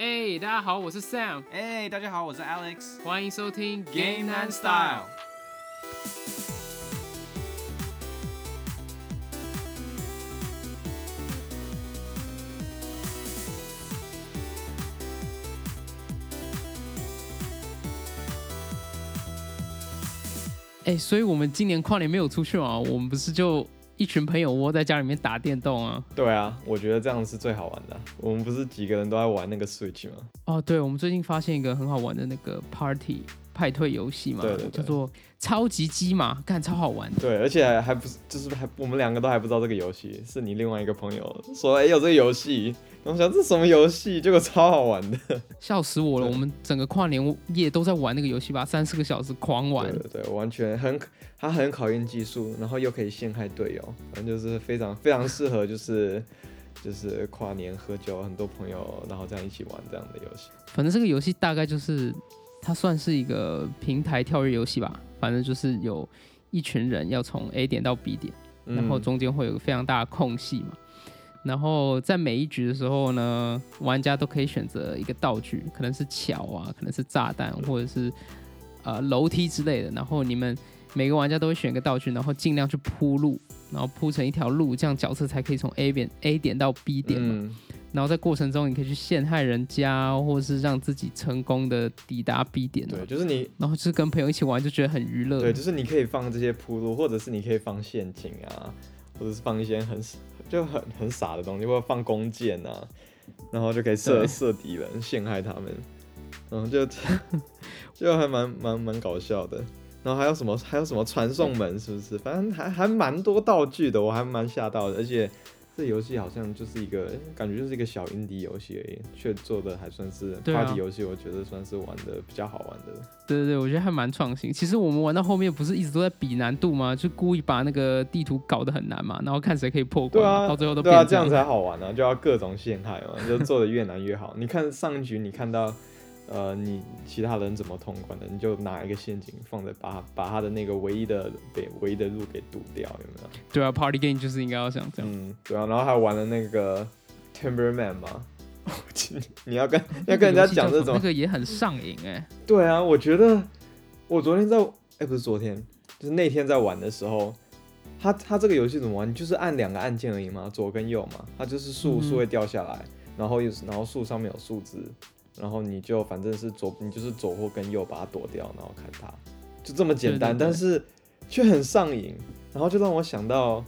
哎、大家好，我是 Sam，哎、大家好，我是 Alex。欢迎收听 Game and Style。哎、所以我们今年跨年没有出去嘛？我们不是就一群朋友窝在家里面打电动啊？对啊，我觉得这样是最好玩的。我们不是几个人都在玩那个 Switch 吗？哦，对，我们最近发现一个很好玩的那个 Party 派对游戏嘛，对对对叫做超级鸡嘛，看超好玩的。对，而且还还不是，就是还我们两个都还不知道这个游戏，是你另外一个朋友说，哎、有这个游戏，我想这什么游戏，结果超好玩的。笑死我了！我们整个跨年夜都在玩那个游戏吧，三四个小时狂玩对。对对，完全很，它很考验技术，然后又可以陷害队友，反正就是非常非常适合，就是就是跨年喝酒，很多朋友然后这样一起玩这样的游戏。反正这个游戏大概就是它算是一个平台跳跃游戏吧，反正就是有一群人要从 A 点到 B 点，然后嗯中间会有个非常大的空隙嘛。然后在每一局的时候呢，玩家都可以选择一个道具，可能是桥啊，可能是炸弹，或者是呃楼梯之类的。然后你们每个玩家都会选一个道具，然后尽量去铺路，然后铺成一条路，这样角色才可以从 A 点 A 点到 B 点嘛。嗯然后在过程中，你可以去陷害人家，或者是让自己成功的抵达 B 点、对，就是你然后就是跟朋友一起玩，就觉得很娱乐。对，就是你可以放这些铺路，或者是你可以放陷阱啊，或者是放一些很就很很傻的东西，或者放弓箭啊，然后就可以射射敌人，陷害他们，然后就 就还蛮蛮蛮搞笑的。然后还有什么还有什么传送门，是不是？反正还还蛮多道具的，我还蛮吓到的。而且这游戏好像就是一个感觉就是一个小 indie 游戏而已，却做的还算是 party 游戏，我觉得算是玩的比较好玩的。对对对，我觉得还蛮创新。其实我们玩到后面不是一直都在比难度吗？就故意把那个地图搞得很难嘛，然后看谁可以破关，对啊，到最后都对啊，这样才好玩呢、就要各种陷害嘛，就做的越难越好。你看上一局，你看到呃，你其他人怎么通关的，你就拿一个陷阱放在把把他的那个唯一的给唯一的路给堵掉，有没有？对啊，Party Game 就是应该要想这样。嗯，对啊，然后还玩了那个 Timberman 嘛，你要跟要跟人家讲这种那个也很上瘾哎、对啊，我觉得我昨天在，哎、不是昨天，就是那天在玩的时候，他他这个游戏怎么玩？你就是按两个按键而已嘛，左跟右嘛，它就是树嗯树会掉下来，然后有然后树上面有树枝，然后你就反正是左，你就是左或跟右把它躲掉，然后看它，就这么简单，对对对但是却很上瘾，然后就让我想到，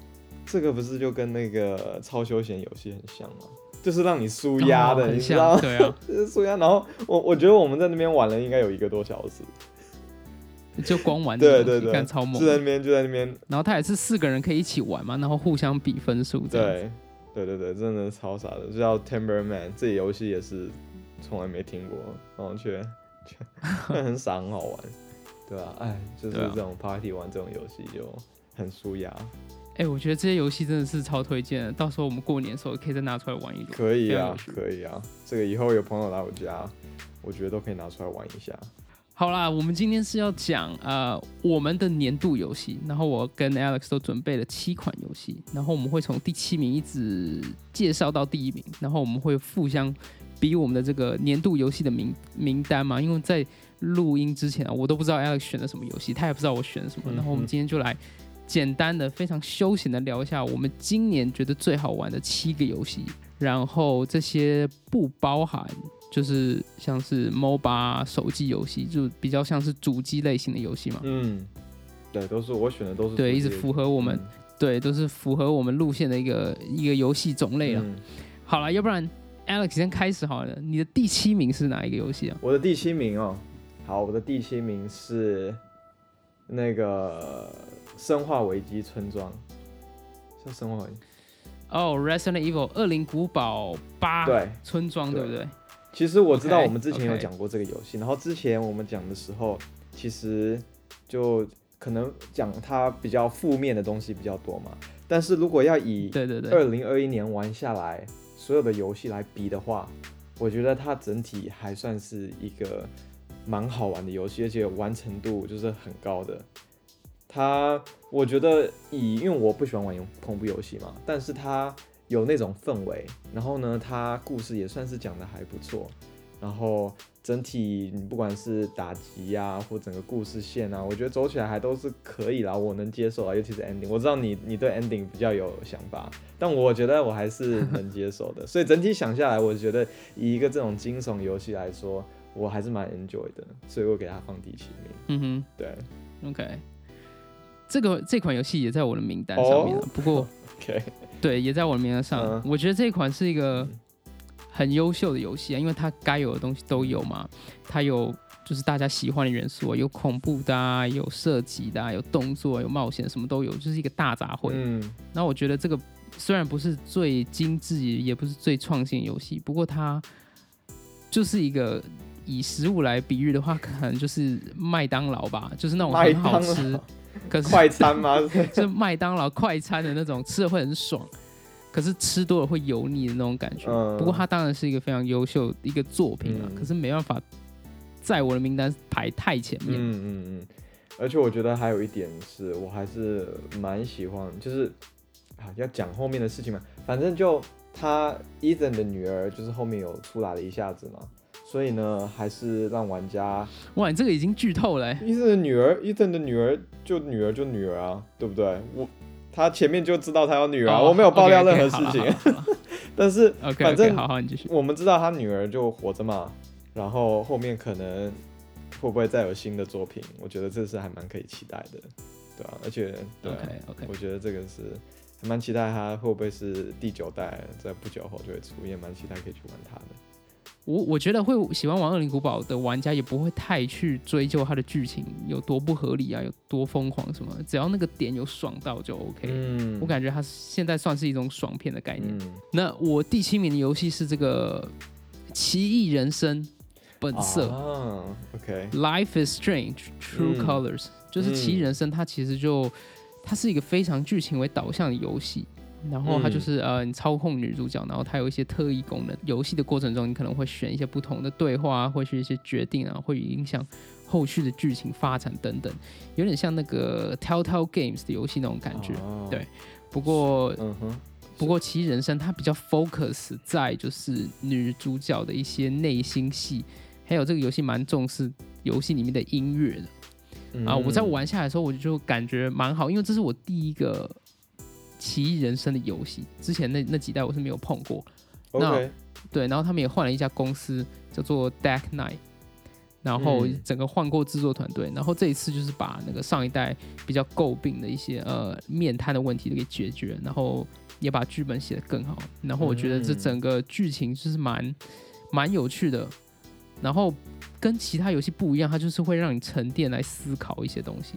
这个不是就跟那个超休闲游戏很像吗？就是让你舒压的，你知道吗？像，对啊，就是舒压。然后我我觉得我们在那边玩了应该有一个多小时，就光玩对对对，干超猛就。在那边就在那边，然后他也是四个人可以一起玩嘛，然后互相比分数。对对对对，真的超傻的，就叫 Timberman，这游戏也是从来没听过，然后却却 却很傻很好玩，对吧、哎，就是这种 party 玩这种游戏就很舒压，哎、我觉得这些游戏真的是超推荐的，到时候我们过年的时候可以再拿出来玩一轮。可以啊可以啊，这个以后有朋友来我家，我觉得都可以拿出来玩一下。好啦，我们今天是要讲呃我们的年度游戏，然后我跟 Alex 都准备了七款游戏，然后我们会从第七名一直介绍到第一名，然后我们会互相比我们的这个年度游戏的名名单嘛，因为在录音之前啊，我都不知道 Alex 选的什么游戏，他也不知道我选了什么，嗯然后我们今天就来简单的、非常休闲的聊一下我们今年觉得最好玩的七个游戏，然后这些不包含。就是像是 MOBA 手机游戏，就比较像是主机类型的游戏嘛。嗯，对，都是我选的都是对，一直符合我们、对，都是符合我们路线的一个一个游戏种类了。嗯好了，要不然 Alex 先开始好了，你的第七名是哪一个游戏啊？我的第七名哦，好，我的第七名是那个《生化危机村庄》，叫《生化危机》。哦、r e s i d e n t Evil 恶灵古堡八对，村庄，对对不对？其实我知道我们之前有讲过这个游戏然后之前我们讲的时候，其实就可能讲它比较负面的东西比较多嘛。但是如果要以对对对，二零二一年玩下来所有的游戏来比的话，我觉得它整体还算是一个蛮好玩的游戏，而且完成度就是很高的。它我觉得以因为我不喜欢玩恐怖游戏嘛，但是它有那种氛围，然后呢，它故事也算是讲的还不错，然后整体你不管是打击啊，或整个故事线啊，我觉得走起来还都是可以啦，我能接受啊，尤其是 ending。我知道你你对 ending 比较有想法，但我觉得我还是能接受的。所以整体想下来，我觉得以一个这种惊悚游戏来说，我还是蛮 enjoy 的，所以我给它放第七名。嗯哼对，OK，这个这款游戏也在我的名单上面、啊，不过，OK，对，也在我的名单上。嗯我觉得这款是一个很优秀的游戏啊，因为它该有的东西都有嘛，它有就是大家喜欢的元素啊，有恐怖的啊，有射击的啊，有动作，有冒险，什么都有，就是一个大杂烩。嗯那我觉得这个虽然不是最精致，也不是最创新的游戏，不过它就是一个以食物来比喻的话，可能就是麦当劳吧，就是那种很好吃，可是快餐吗？就是麦当劳快餐的那种，吃的会很爽，可是吃多了会油腻的那种感觉。嗯不过它当然是一个非常优秀的一个作品啊，嗯可是没办法在我的名单排太前面。嗯嗯嗯，而且我觉得还有一点是我还是蛮喜欢，就是啊要讲后面的事情嘛，反正就他 Ethan 的女儿就是后面有出来了一下子嘛，所以呢还是让玩家哇，你这个已经剧透了欸、Ethan 的女儿，Ethan 的女儿就女儿就女儿啊，对不对？我他前面就知道他有女儿我没有爆料任何事情，好了好了好了 但是 OK，反正好好，你继续。我们知道他女儿就活着嘛，然后后面可能会不会再有新的作品？我觉得这是还蛮可以期待的，对啊，而且对啊 OK OK，我觉得这个是还蛮期待他会不会是第九代，在不久后就会出，也蛮期待可以去玩他的。我我觉得会喜欢玩《恶灵古堡》的玩家也不会太去追究它的剧情有多不合理啊，有多疯狂什么，只要那个点有爽到就 OK。嗯我感觉它现在算是一种爽片的概念。嗯那我第七名的游戏是这个《奇异人生》本色、啊，OK，Life is Strange True 嗯 Colors，、就是《奇异人生》，它其实就它是一个非常剧情为导向的游戏。然后它嗯就是、呃，你操控女主角，然后它有一些特异功能。游戏的过程中，你可能会选一些不同的对话啊，或是一些决定啊，会影响后续的剧情发展等等，有点像那个 Telltale Games 的游戏那种感觉。哦对不过嗯哼，不过，其实人生它比较 focus 在就是女主角的一些内心戏，还有这个游戏蛮重视游戏里面的音乐的嗯啊。我在玩下来的时候，我就感觉蛮好，因为这是我第一个奇异人生的游戏，之前那那几代我是没有碰过。那对，然后他们也换了一家公司，叫做 Deck Night，然后嗯。整个换过制作团队，然后这一次就是把那个上一代比较诟病的一些呃面瘫的问题都给解决，然后也把剧本写得更好，然后我觉得这嗯。整个剧情就是蛮蛮有趣的，然后跟其他游戏不一样，它就是会让你沉淀来思考一些东西，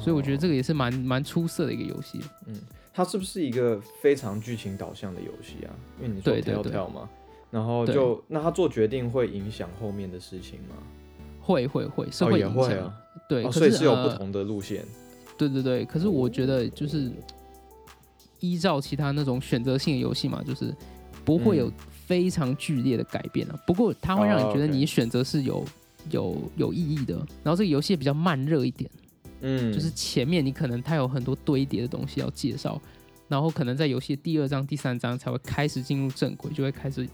所以我觉得这个个也是蛮蛮出色的一个游戏。它是不是一个非常剧情导向的游戏啊？因为你说对对对 Telltale 嘛，然后就那他做决定会影响后面的事情吗？会会会是哦也会影响，会啊，对，哦，所以是有不呃同的路线。对对对，可是我觉得就是依照其他那种选择性的游戏嘛，就是不会有嗯非常剧烈的改变啊。不过它会让你觉得你选择是有有有意义的。然后这个游戏也比较慢热一点，嗯，就是前面你可能它有很多堆叠的东西要介绍，然后可能在游戏第二章、第三章才会开始进入正轨，就会开始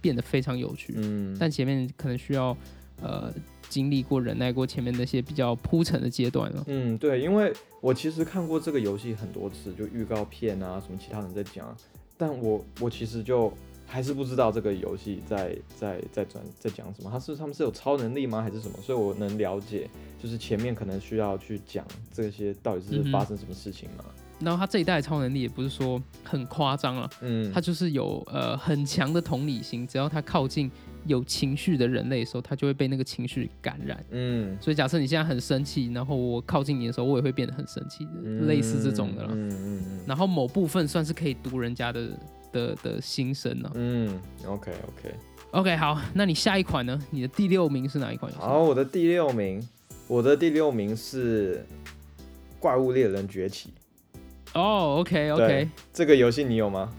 变得非常有趣。嗯，但前面可能需要呃经历过、忍耐过前面那些比较铺陈的阶段了。嗯，对，因为我其实看过这个游戏很多次，就预告片啊，什么其他人在讲，但我我其实就还是不知道这个游戏在在在转在讲什么，他是他们是有超能力吗，还是什么？所以我能了解，就是前面可能需要去讲这些到底是发生什么事情嘛。然后他这一代的超能力也不是说很夸张了，嗯，他就是有呃很强的同理心，只要他靠近有情绪的人类的时候，他就会被那个情绪感染。嗯，所以假设你现在很生气，然后我靠近你的时候，我也会变得很生气，类似这种的啦。嗯嗯嗯然后某部分算是可以读人家的的的心声了。嗯，OK OK。OK，好，那你下一款呢？你的第六名是哪一款游戏？好，我的第六名，我的第六名是《怪物猎人崛起》哦，OK OK，这个游戏，你有吗？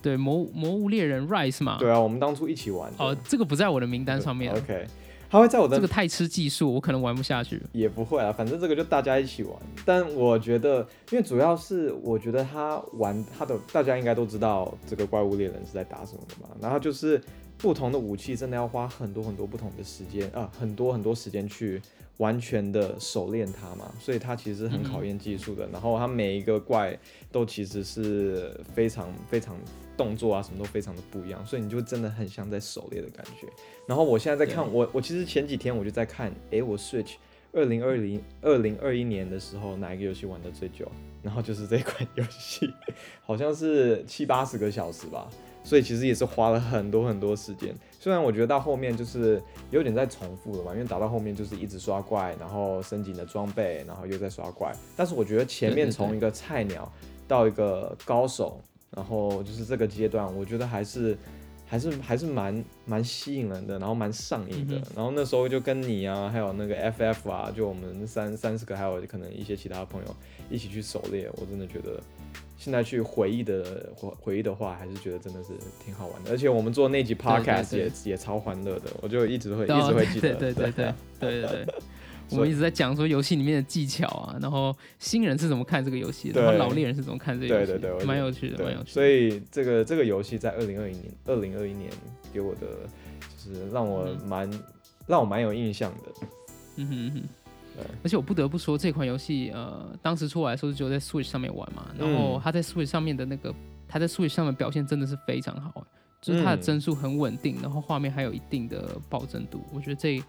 对，魔魔物猎人 Rise 嘛。对啊，我们当初一起玩。哦，这个不在我的名单上面啊。OK，它会在我的这个太吃技术，我可能玩不下去。也不会啊，反正这个就大家一起玩。但我觉得，因为主要是我觉得他玩他的，大家应该都知道这个怪物猎人是在打什么的嘛。然后就是不同的武器真的要花很多很多不同的时间啊，很多很多时间去完全的熟练它嘛，所以它其实很考验技术的。然后它每一个怪都其实是非常非常动作啊，什么都非常的不一样，所以你就真的很像在狩猎的感觉。然后我现在在看我我其实前几天我就在看，诶，我 Switch 二零二零二零二一年的时候哪一个游戏玩的最久？然后就是这款游戏，好像是七八十个小时吧。所以其实也是花了很多很多时间，虽然我觉得到后面就是有点在重复了嘛，因为打到后面就是一直刷怪，然后升级你的装备，然后又在刷怪。但是我觉得前面从一个菜鸟到一个高手，然后就是这个阶段，我觉得还是还是还是蛮蛮吸引人的，然后蛮上瘾的。然后那时候就跟你啊，还有那个 FF 啊，就我们三三十个，还有可能一些其他朋友一起去狩猎，我真的觉得。现在去回忆的回回忆的话，还是觉得真的是挺好玩的。而且我们做那集 podcast 也也超欢乐的，我就一直会 一直会记得。对对对对对对对。我们一直在讲说游戏里面的技巧啊，然后新人是怎么看这个游戏，然后老猎人是怎么看这个游戏，对对对，蛮有趣的，蛮有趣。所以这个这个游戏在二零二一年，二零二一年给我的就是让我蛮让我蛮有印象的。嗯哼哼。而且我不得不说，这款游戏呃，当时出来的时候只有在 Switch 上面玩嘛，然后它在 Switch 上面的那个，它在 Switch 上面表现真的是非常好，就是它的帧数很稳定，然后画面还有一定的保真度，我觉得这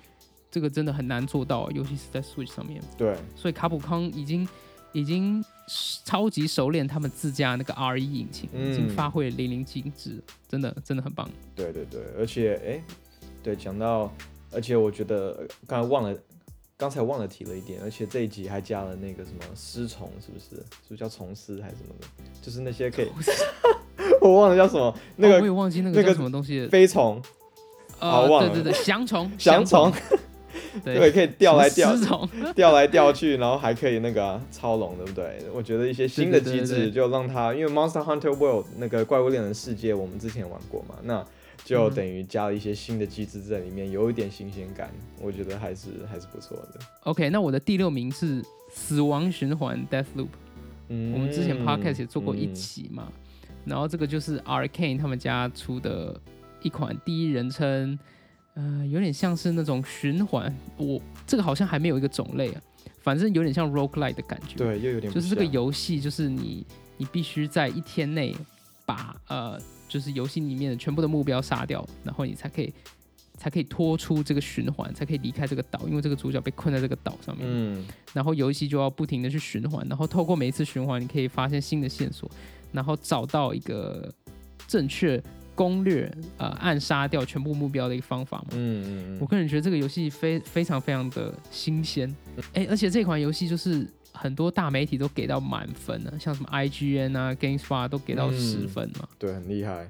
这个真的很难做到，尤其是在 Switch 上面。对，所以卡普康已经已经超级熟练他们自家那个 R E 引擎，已经发挥淋漓尽致，真的真的很棒。对对对，而且哎，对，讲到，而且我觉得刚才忘了。刚才忘了提了一点，而且这一集还加了那个什么丝虫，是不是？是不是叫虫丝还是什么的？就是那些可以，我忘了叫什么，那个我也忘记那个叫什么东西，飞虫，啊，对对对，翔虫，翔虫，对，可以调来调，调来调去，然后还可以那个超龙，对不对？我觉得一些新的机制就让它，因为 Monster Hunter World 那个怪物猎人世界，我们之前玩过嘛，那。就等于加了一些新的机制在里面，有一点新鲜感，我觉得还是还是不错的。OK，那我的第六名是《死亡循环》（Death Loop）。嗯，我们之前 Podcast 也做过一期嘛，然后这个就是 Arcane 他们家出的一款第一人称，呃，有点像是那种循环。我这个好像还没有一个种类啊，反正有点像 Roguelike 的感觉。对，又有点就是这个游戏，就是你你必须在一天内把呃。就是游戏里面的全部的目标杀掉，然后你才可以才可以脱出这个循环，才可以离开这个岛，因为这个主角被困在这个岛上面。嗯，然后游戏就要不停的去循环，然后透过每一次循环，你可以发现新的线索，然后找到一个正确攻略，呃，暗杀掉全部目标的一个方法嘛。嗯嗯嗯。我个人觉得这个游戏非非常非常的新鲜，哎，而且这款游戏就是。很多大媒体都给到满分了，像什么 IGN 啊、GameSpot 都给到十分嘛。对，很厉害。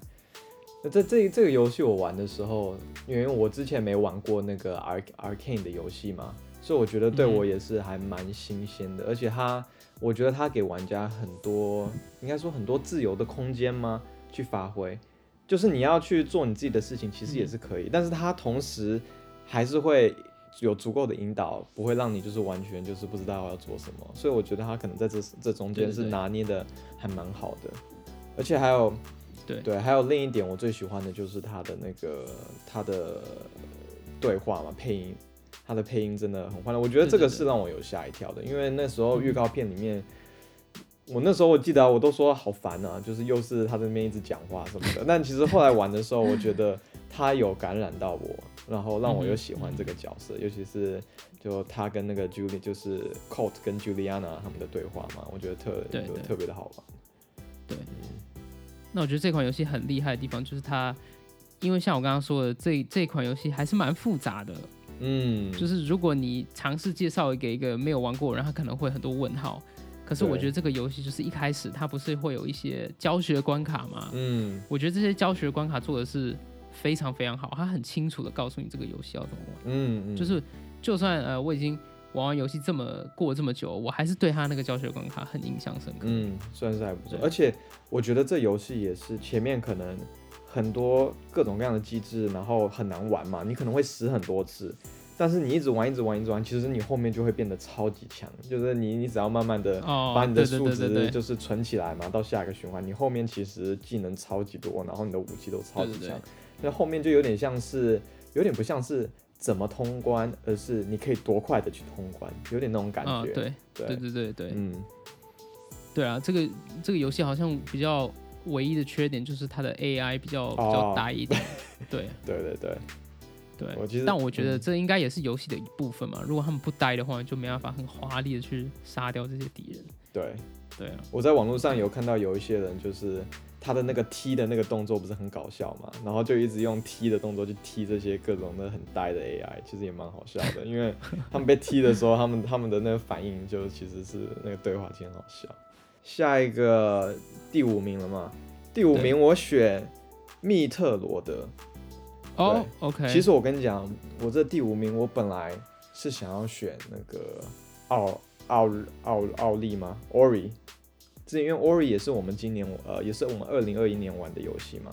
那这这这个游戏我玩的时候，因为我之前没玩过那个 Arc Arcane 的游戏嘛，所以我觉得对我也是还蛮新鲜的。而且它，我觉得它给玩家很多，应该说很多自由的空间吗？去发挥，就是你要去做你自己的事情，其实也是可以。但是它同时还是会。有足够的引导，不会让你就是完全就是不知道要做什么，所以我觉得他可能在这这中间是拿捏的还蛮好的，而且还有，对。对，还有另一点我最喜欢的就是他的那个他的对话嘛，配音，他的配音真的很欢乐，我觉得这个是让我有吓一跳的，因为那时候预。告片里面，我那时候我记得我都说好烦啊，就是又是他在那边一直讲话什么的，但其实后来玩的时候，我觉得他有感染到我。然后让我又喜欢这个角色，尤其是就他跟那个 Julie，就是 Colt 跟 Juliana 他们的对话嘛，我觉得特特别的好玩。对，那我觉得这款游戏很厉害的地方就是它，因为像我刚刚说的，这这款游戏还是蛮复杂的。嗯，就是如果你尝试介绍给一个没有玩过人，他可能会很多问号。可是我觉得这个游戏就是一开始它不是会有一些教学关卡吗？嗯，我觉得这些教学关卡做的是。非常非常好，它很清楚的告诉你这个游戏要怎么玩。嗯嗯，就是就算呃我已经玩完游戏这么过这么久，我还是对他那个教学关卡很印象深刻。嗯，算是还不错。而且我觉得这游戏也是前面可能很多各种各样的机制，然后很难玩嘛，你可能会死很多次。但是你一直玩，一直玩，一直玩，其实你后面就会变得超级强。就是你，你只要慢慢的把你的数值就是存起来嘛，到下一个循环，你后面其实技能超级多，然后你的武器都超级强。那后面就有点像是，有点不像是怎么通关，而是你可以多快的去通关，有点那种感觉。啊，对对。对对对对，嗯，对啊，这个这个游戏好像比较唯一的缺点就是它的 AI 比较比较哦。呆一点，对。对对对，对。我其实但我觉得嗯这应该也是游戏的一部分嘛。如果他们不呆的话，就没办法很华丽的去杀掉这些敌人。对，对啊，我在网络上有看到有一些人就是。他的那个踢的那个动作不是很搞笑嘛，然后就一直用踢的动作去踢这些各种的很呆的 AI，其实也蛮好笑的，因为他们被踢的时候，他们他们的那个反应就其实是那个对话其实很好笑。下一个第五名了嘛？第五名我选密特罗德。哦，OK。其实我跟你讲，我这第五名我本来是想要选那个奥奥奥奥利吗？Ori。这因为 Ori 也是我们今年呃，也是我们二零二一年玩的游戏嘛。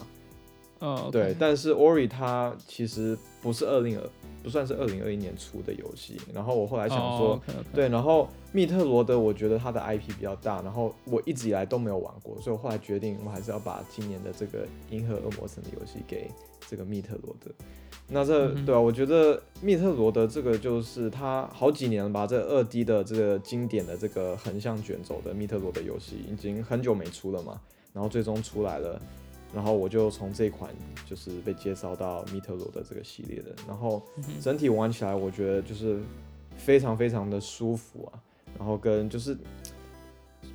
哦，对，但是 Ori 它其实不是二零二，不算是二零二一年出的游戏。然后我后来想说，对，然后密特罗德，我觉得它的 IP 比较大，然后我一直以来都没有玩过，所以我后来决定，我还是要把今年的这个《银河恶魔城》的游戏给这个密特罗德。那这嗯对啊，我觉得密特罗德这个就是它好几年了吧，这二 D 的这个经典的这个横向卷轴的密特罗德游戏已经很久没出了嘛，然后最终出来了，然后我就从这款就是被介绍到密特罗的这个系列的，然后整体玩起来我觉得就是非常非常的舒服啊，然后跟就是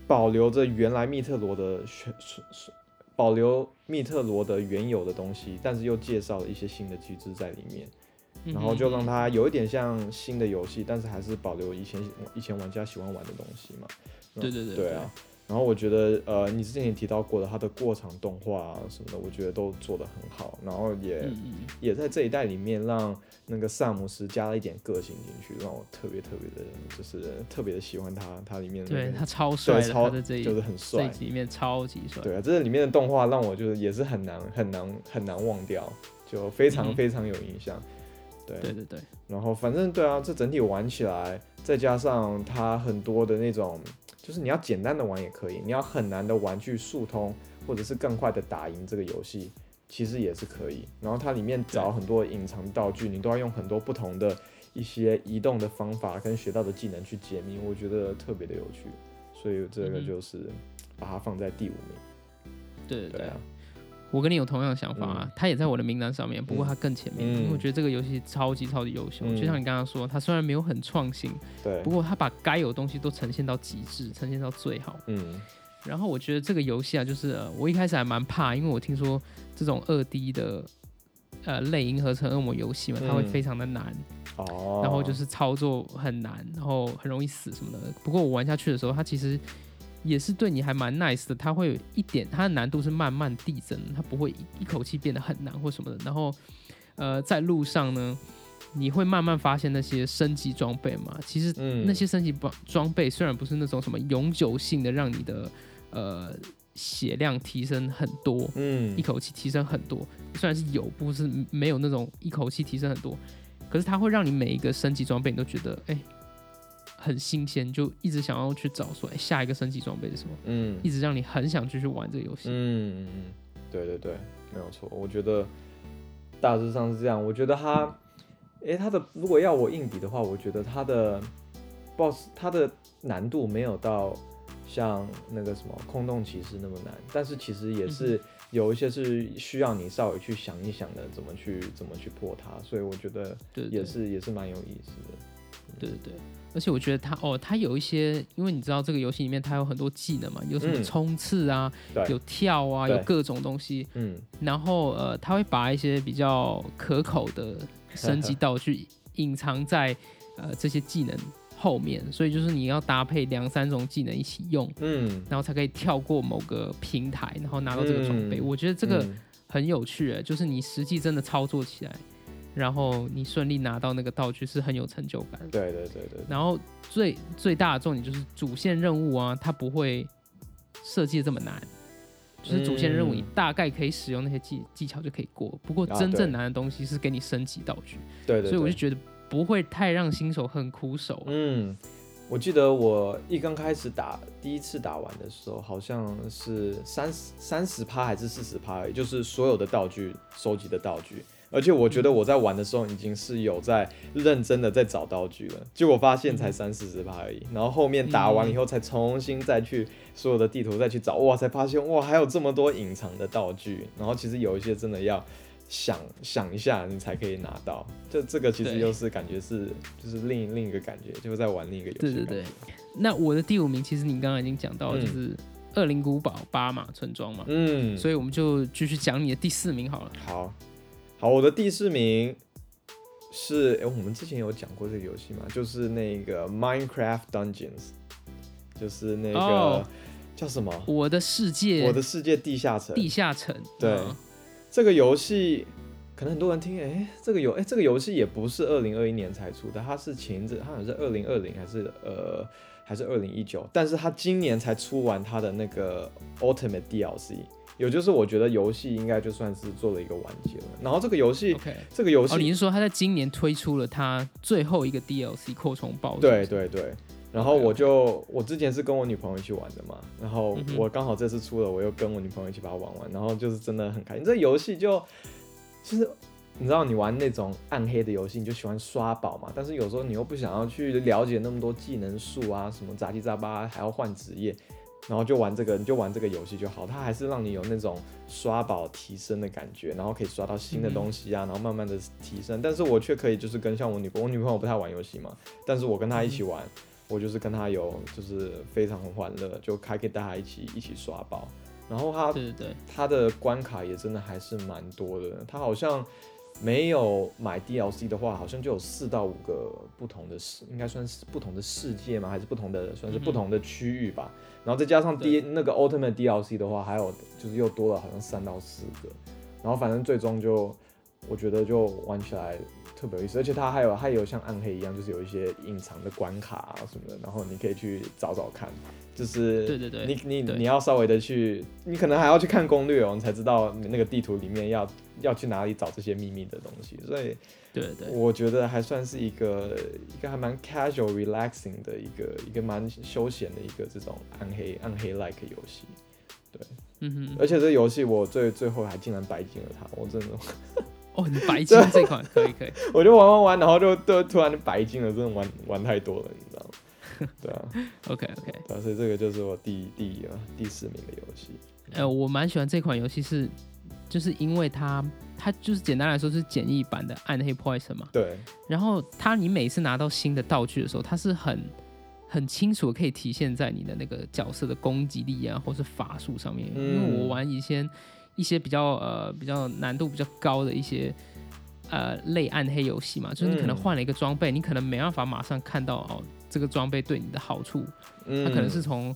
保留着原来密特罗的选保留密特罗的原有的东西，但是又介绍了一些新的机制在里面，嗯然后就让它有一点像新的游戏，但是还是保留以前以前玩家喜欢玩的东西嘛。对对对对啊。然后我觉得，呃，你之前也提到过的，它的过场动画啊什么的，我觉得都做得很好，然后也、也在这一代里面让那个萨姆斯加了一点个性进去，让我特别特别的，就是特别的喜欢他，他里面那个对他超帅超的这一就是很帅，集里面超级帅。对啊，这里面的动画让我就是也是很难很难很难忘掉，就非常嗯非常有印象。对，对对对，然后反正对啊，这整体玩起来，再加上它很多的那种，就是你要简单的玩也可以，你要很难的玩去速通，或者是更快的打赢这个游戏，其实也是可以。然后它里面找很多隐藏道具，你都要用很多不同的一些移动的方法跟学到的技能去解密，我觉得特别的有趣。所以这个就是把它放在第五名。对对对对啊，我跟你有同样的想法啊，嗯。他也在我的名单上面，不过他更前面，嗯。因为我觉得这个游戏超级超级优秀。嗯就像你刚刚说，他虽然没有很创新，对。不，过他把该有的东西都呈现到极致，呈现到最好。嗯。然后我觉得这个游戏啊，就是、呃我一开始还蛮怕，因为我听说这种二 D 的呃类银河城恶魔游戏嘛，它会嗯。非常的难，哦，然后就是操作很难，然后很容易死什么的。不过我玩下去的时候，它其实也是对你还蛮 nice 的，它会有一点它的难度是慢慢递增，它不会一一口气变得很难或什么的。然后呃，在路上呢，你会慢慢发现那些升级装备嘛，其实嗯那些升级装装备虽然不是那种什么永久性的，让你的呃血量提升很多，嗯一口气提升很多，虽然是有，不是没有那种一口气提升很多，可是它会让你每一个升级装备你都觉得哎、很新鲜，就一直想要去找说哎、下一个升级装备是什么，嗯一直让你很想继续玩这个游戏。嗯，嗯嗯，对对对，没有错。我觉得大致上是这样。我觉得他，诶，他的如果要我硬比的话，我觉得他的 BOSS 他的难度没有到像那个什么空洞骑士那么难，但是其实也是有一些是需要你稍微去想一想的，怎么去怎么去破它。所以我觉得对对也是也是蛮有意思的。对对对，而且我觉得它哦，它有一些，因为你知道这个游戏里面它有很多技能嘛，有什么嗯。冲刺啊，对，有跳啊，有各种东西。嗯。然后呃，它会把一些比较可口的升级道具 隐藏在呃这些技能后面，所以就是你要搭配两三种技能一起用，嗯，然后才可以跳过某个平台，然后拿到这个装备。嗯。我觉得这个嗯。很有趣欸，就是你实际真的操作起来，然后你顺利拿到那个道具是很有成就感。对对对对，然后最最大的重点就是主线任务啊，它不会设计的这么难，就是主线任务你嗯大概可以使用那些技技巧就可以过。不过啊真正难的东西是给你升级道具，对对，对所以我就觉得不会太让新手很苦手。嗯，我记得我一刚开始打第一次打完的时候，好像是三十三十趴还是四十趴，也就是所有的道具收集的道具。而且我觉得我在玩的时候已经是有在认真的在找道具了，结果发现才三四十趴而已。然后后面打完以后才重新再去所有的地图再去找，哇，才发现哇还有这么多隐藏的道具。然后其实有一些真的要想想一下你才可以拿到。这这个其实又是感觉是就是另另一个感觉，就是在玩另一个游戏。对对对。那我的第五名其实你刚刚已经讲到，就是恶灵古堡巴马村庄嘛。嗯。所以我们就继续讲你的第四名好了。好。好，我的第四名是，哎，我们之前有讲过这个游戏吗？就是那个 Minecraft Dungeons，就是那个叫什么？我的世界，我的世界地下城，地下城。对，这个游戏可能很多人听，哎，这个游，哎，这个游戏也不是二零二一年才出的，它是前子，它好像是二零二零还是呃还是二零一九，但是它今年才出完它的那个 Ultimate DLC。有就是我觉得游戏应该就算是做了一个完结了。然后这个游戏，这个游戏，哦，你是说他在今年推出了他最后一个 DLC 扩充包？对对对。然后我就我之前是跟我女朋友一起玩的嘛，然后我刚好这次出了，我又跟我女朋友一起把它玩完，然后就是真的很开心。这游戏就其实你知道，你玩那种暗黑的游戏，你就喜欢刷宝嘛，但是有时候你又不想要去了解那么多技能树啊，什么杂七杂八，还要换职业。然后就玩这个，你就玩这个游戏就好。它还是让你有那种刷宝提升的感觉，然后可以刷到新的东西啊，然后慢慢的提升。但是我却可以就是跟像我女朋友，我女朋友不太玩游戏嘛，但是我跟她一起玩，我就是跟她有就是非常欢乐，就还可以带她一起一起刷宝。然后她对对对，她的关卡也真的还是蛮多的。她好像没有买 DLC 的话，好像就有四到五个不同的世，应该算是不同的世界吗？还是不同的算是不同的区域吧？然后再加上 D 那个 Ultimate DLC 的话，还有就是又多了好像三到四个，然后反正最终就我觉得就玩起来特别有意思，而且它还有还有像暗黑一样，就是有一些隐藏的关卡啊什么的，然后你可以去找找看。就是对对对，你你你要稍微的去，你可能还要去看攻略哦，你才知道那个地图里面要要去哪里找这些秘密的东西。所以，对对，我觉得还算是一个一个还蛮 casual relaxing 的一个一个蛮休闲的一个这种暗黑暗黑 like 游戏。对，嗯哼，而且这游戏我最最后还竟然白金了它，我真的，哦，你白金这款 可以可以，我就玩玩玩，然后就就突然白金了，真的玩玩太多了，你知道吗？对啊，OK OK，对，所以这个就是我第第啊第四名的游戏。呃，我蛮喜欢这款游戏，是就是因为它它就是简单来说是简易版的暗黑破坏神嘛。对。然后它你每次拿到新的道具的时候，它是很很清楚可以体现在你的那个角色的攻击力啊，或是法术上面。因为我玩以前一些比较呃比较难度比较高的一些呃类暗黑游戏嘛，就是你可能换了一个装备，你可能没办法马上看到哦。这个装备对你的好处，嗯它可能是从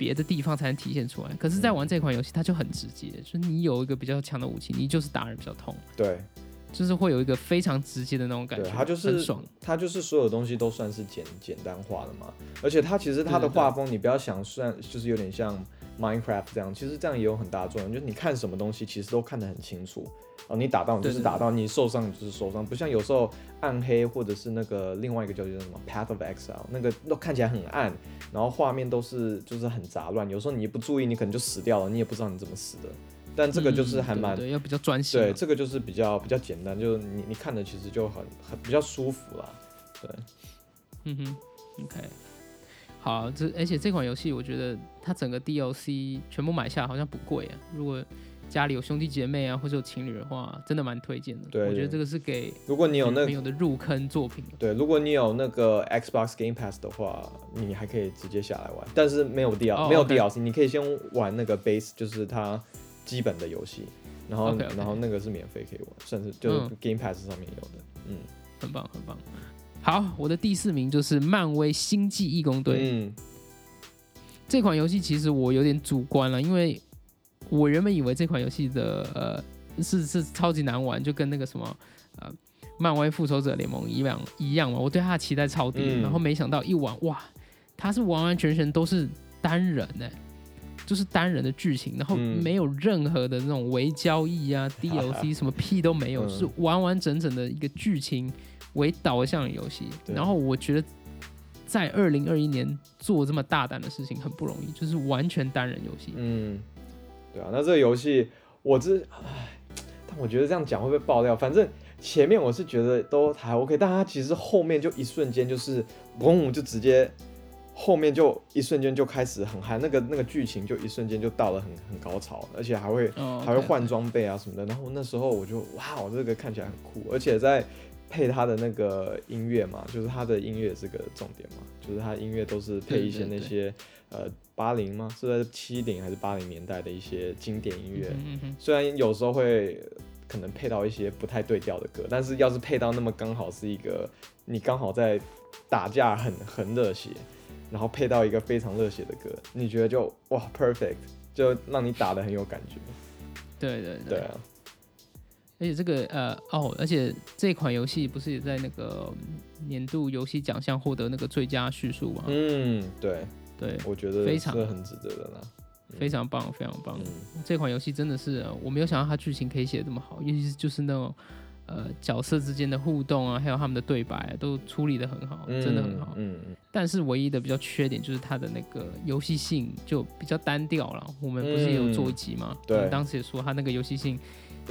别的地方才能体现出来。可是，在玩这款游戏，它就很直接，就是你有一个比较强的武器，你就是打人比较痛。对，就是会有一个非常直接的那种感觉。它就是爽，它就是所有东西都算是简简单化的嘛。而且它其实它的画风，你不要想算，就是有点像 Minecraft 这样，其实这样也有很大的作用，就是你看什么东西，其实都看得很清楚。哦，你打到你就是打到，你受伤你就是受伤，不像有时候暗黑或者是那个另外一个叫做什么 Path of Exile，那个都看起来很暗，然后画面都是就是很杂乱，有时候你一不注意，你可能就死掉了，你也不知道你怎么死的。但这个就是还蛮对，要比较专心。对，这个就是比较比较简单，就是你你看的其实就很很比较舒服啦。对，嗯哼，OK，好，这而且这款游戏我觉得它整个 DLC 全部买下好像不贵啊，如果。家里有兄弟姐妹啊，或者有情侣的话，真的蛮推荐的。对，我觉得这个是给如果你有那朋友的入坑作品。对，如果你有那个 Xbox Game Pass 的话，你还可以直接下来玩。但是没有 D L 没有 DLC，你可以先玩那个 Base，就是它基本的游戏，然后然后那个是免费可以玩，甚至就是 Game Pass 上面有的。嗯，很棒很棒。好，我的第四名就是漫威星际义工队。嗯，这款游戏其实我有点主观了，因为。我原本以为这款游戏的呃是是超级难玩，就跟那个什么呃漫威复仇者联盟一样一样嘛，我对它的期待超低，然后没想到一玩哇，它是完完全全都是单人呢，就是单人的剧情，然后没有任何的那种微交易啊 DLC 什么屁都没有，是完完整整的一个剧情为导向的游戏，然后我觉得在二零二一年做这么大胆的事情很不容易，就是完全单人游戏。嗯，对啊，那这个游戏我这，唉，但我觉得这样讲会不会爆料？反正前面我是觉得都还 OK，但它其实后面就一瞬间就是嘣，就直接后面就一瞬间就开始很嗨，那个那个剧情就一瞬间就到了很很高潮，而且还会哦还会换装备啊什么的。然后那时候我就哇，我这个看起来很酷，而且在配他的那个音乐嘛，就是他的音乐是个重点嘛，就是他音乐都是配一些那些呃八零吗？是在七零还是八零年代的一些经典音乐。嗯嗯哼虽然有时候会可能配到一些不太对调的歌，但是要是配到那么刚好是一个你刚好在打架很很热血，然后配到一个非常热血的歌，你觉得就哇 perfect，就让你打的很有感觉。对对对啊，而且这个呃哦，而且这款游戏不是也在那个嗯年度游戏奖项获得那个最佳叙述吗？嗯，对，对，我觉得非常很值得的啦。非常棒，非常棒。嗯这款游戏真的是、呃我没有想到它剧情可以写的这么好，尤其是就是那种呃角色之间的互动啊，还有他们的对白、啊、都处理的很好，真的很好。嗯嗯但是唯一的比较缺点就是它的那个游戏性就比较单调了。我们不是也有做一集吗？嗯对当时也说它那个游戏性，